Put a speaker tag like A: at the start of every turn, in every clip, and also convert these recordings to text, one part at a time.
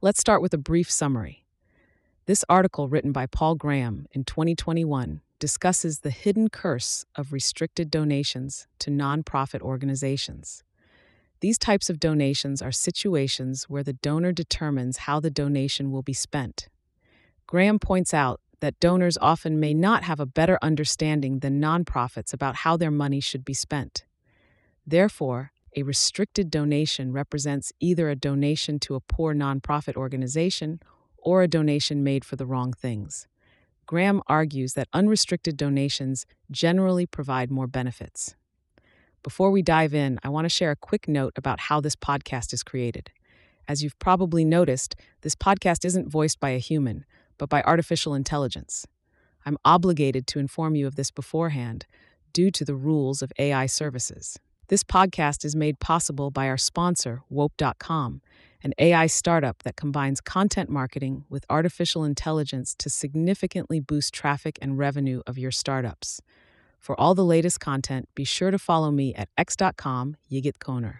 A: Let's start with a brief summary. This article, written by Paul Graham in 2021, discusses the hidden curse of restricted donations to nonprofit organizations. These types of donations are situations where the donor determines how the donation will be spent. Graham points out that donors often may not have a better understanding than nonprofits about how their money should be spent. Therefore, a restricted donation represents either a donation to a poor nonprofit organization or a donation made for the wrong things. Graham argues that unrestricted donations generally provide more benefits. Before we dive in, I want to share a quick note about how this podcast is created. As you've probably noticed, this podcast isn't voiced by a human, but by artificial intelligence. I'm obligated to inform you of this beforehand due to the rules of AI services. This podcast is made possible by our sponsor, Wope.com, an AI startup that combines content marketing with artificial intelligence to significantly boost traffic and revenue of your startups. For all the latest content, be sure to follow me at x.com Yigit Konur.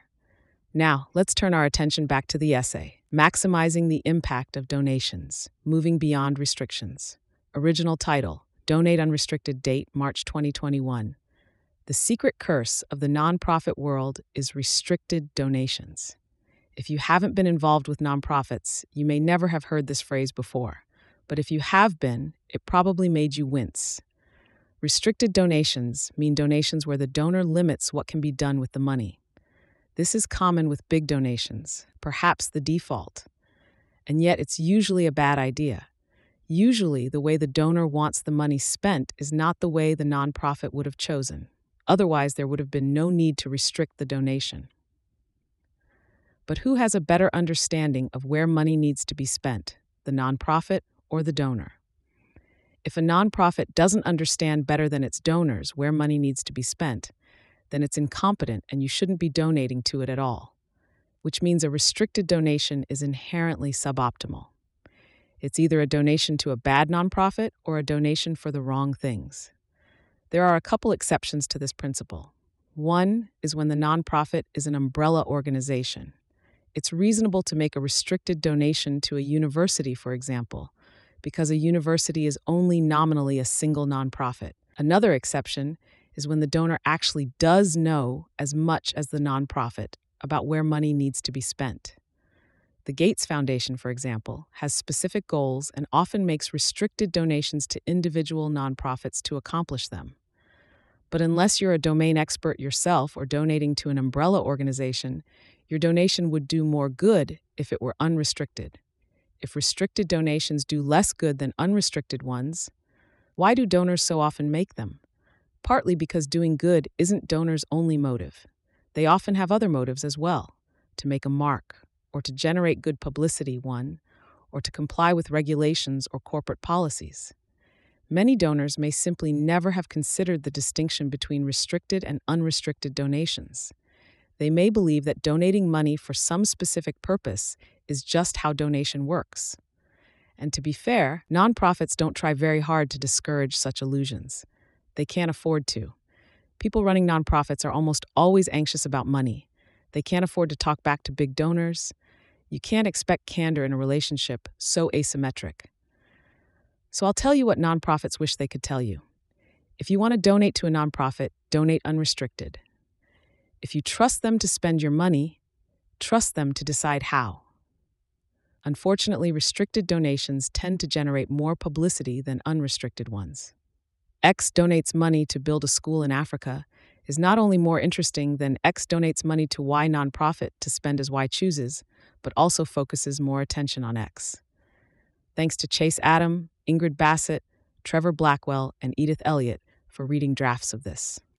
A: Now, let's turn our attention back to the essay Maximizing the Impact of Donations Moving Beyond Restrictions. Original title Donate Unrestricted Date March 2021. The secret curse of the nonprofit world is restricted donations. If you haven't been involved with nonprofits, you may never have heard this phrase before. But if you have been, it probably made you wince. Restricted donations mean donations where the donor limits what can be done with the money. This is common with big donations, perhaps the default. And yet, it's usually a bad idea. Usually, the way the donor wants the money spent is not the way the nonprofit would have chosen. Otherwise, there would have been no need to restrict the donation. But who has a better understanding of where money needs to be spent, the nonprofit or the donor? If a nonprofit doesn't understand better than its donors where money needs to be spent, then it's incompetent and you shouldn't be donating to it at all, which means a restricted donation is inherently suboptimal. It's either a donation to a bad nonprofit or a donation for the wrong things. There are a couple exceptions to this principle. One is when the nonprofit is an umbrella organization, it's reasonable to make a restricted donation to a university, for example, because a university is only nominally a single nonprofit. Another exception is when the donor actually does know as much as the nonprofit about where money needs to be spent. The Gates Foundation, for example, has specific goals and often makes restricted donations to individual nonprofits to accomplish them. But unless you're a domain expert yourself or donating to an umbrella organization, your donation would do more good if it were unrestricted. If restricted donations do less good than unrestricted ones, why do donors so often make them? Partly because doing good isn't donors' only motive. They often have other motives as well to make a mark, or to generate good publicity, one, or to comply with regulations or corporate policies. Many donors may simply never have considered the distinction between restricted and unrestricted donations. They may believe that donating money for some specific purpose is just how donation works. And to be fair, nonprofits don't try very hard to discourage such illusions. They can't afford to. People running nonprofits are almost always anxious about money. They can't afford to talk back to big donors. You can't expect candor in a relationship so asymmetric. So I'll tell you what nonprofits wish they could tell you. If you want to donate to a nonprofit, donate unrestricted. If you trust them to spend your money, trust them to decide how. Unfortunately, restricted donations tend to generate more publicity than unrestricted ones. X donates money to build a school in Africa is not only more interesting than X donates money to Y nonprofit to spend as Y chooses, but also focuses more attention on X. Thanks to Chase Adam, Ingrid Bassett, Trevor Blackwell, and Edith Elliott for reading drafts of this.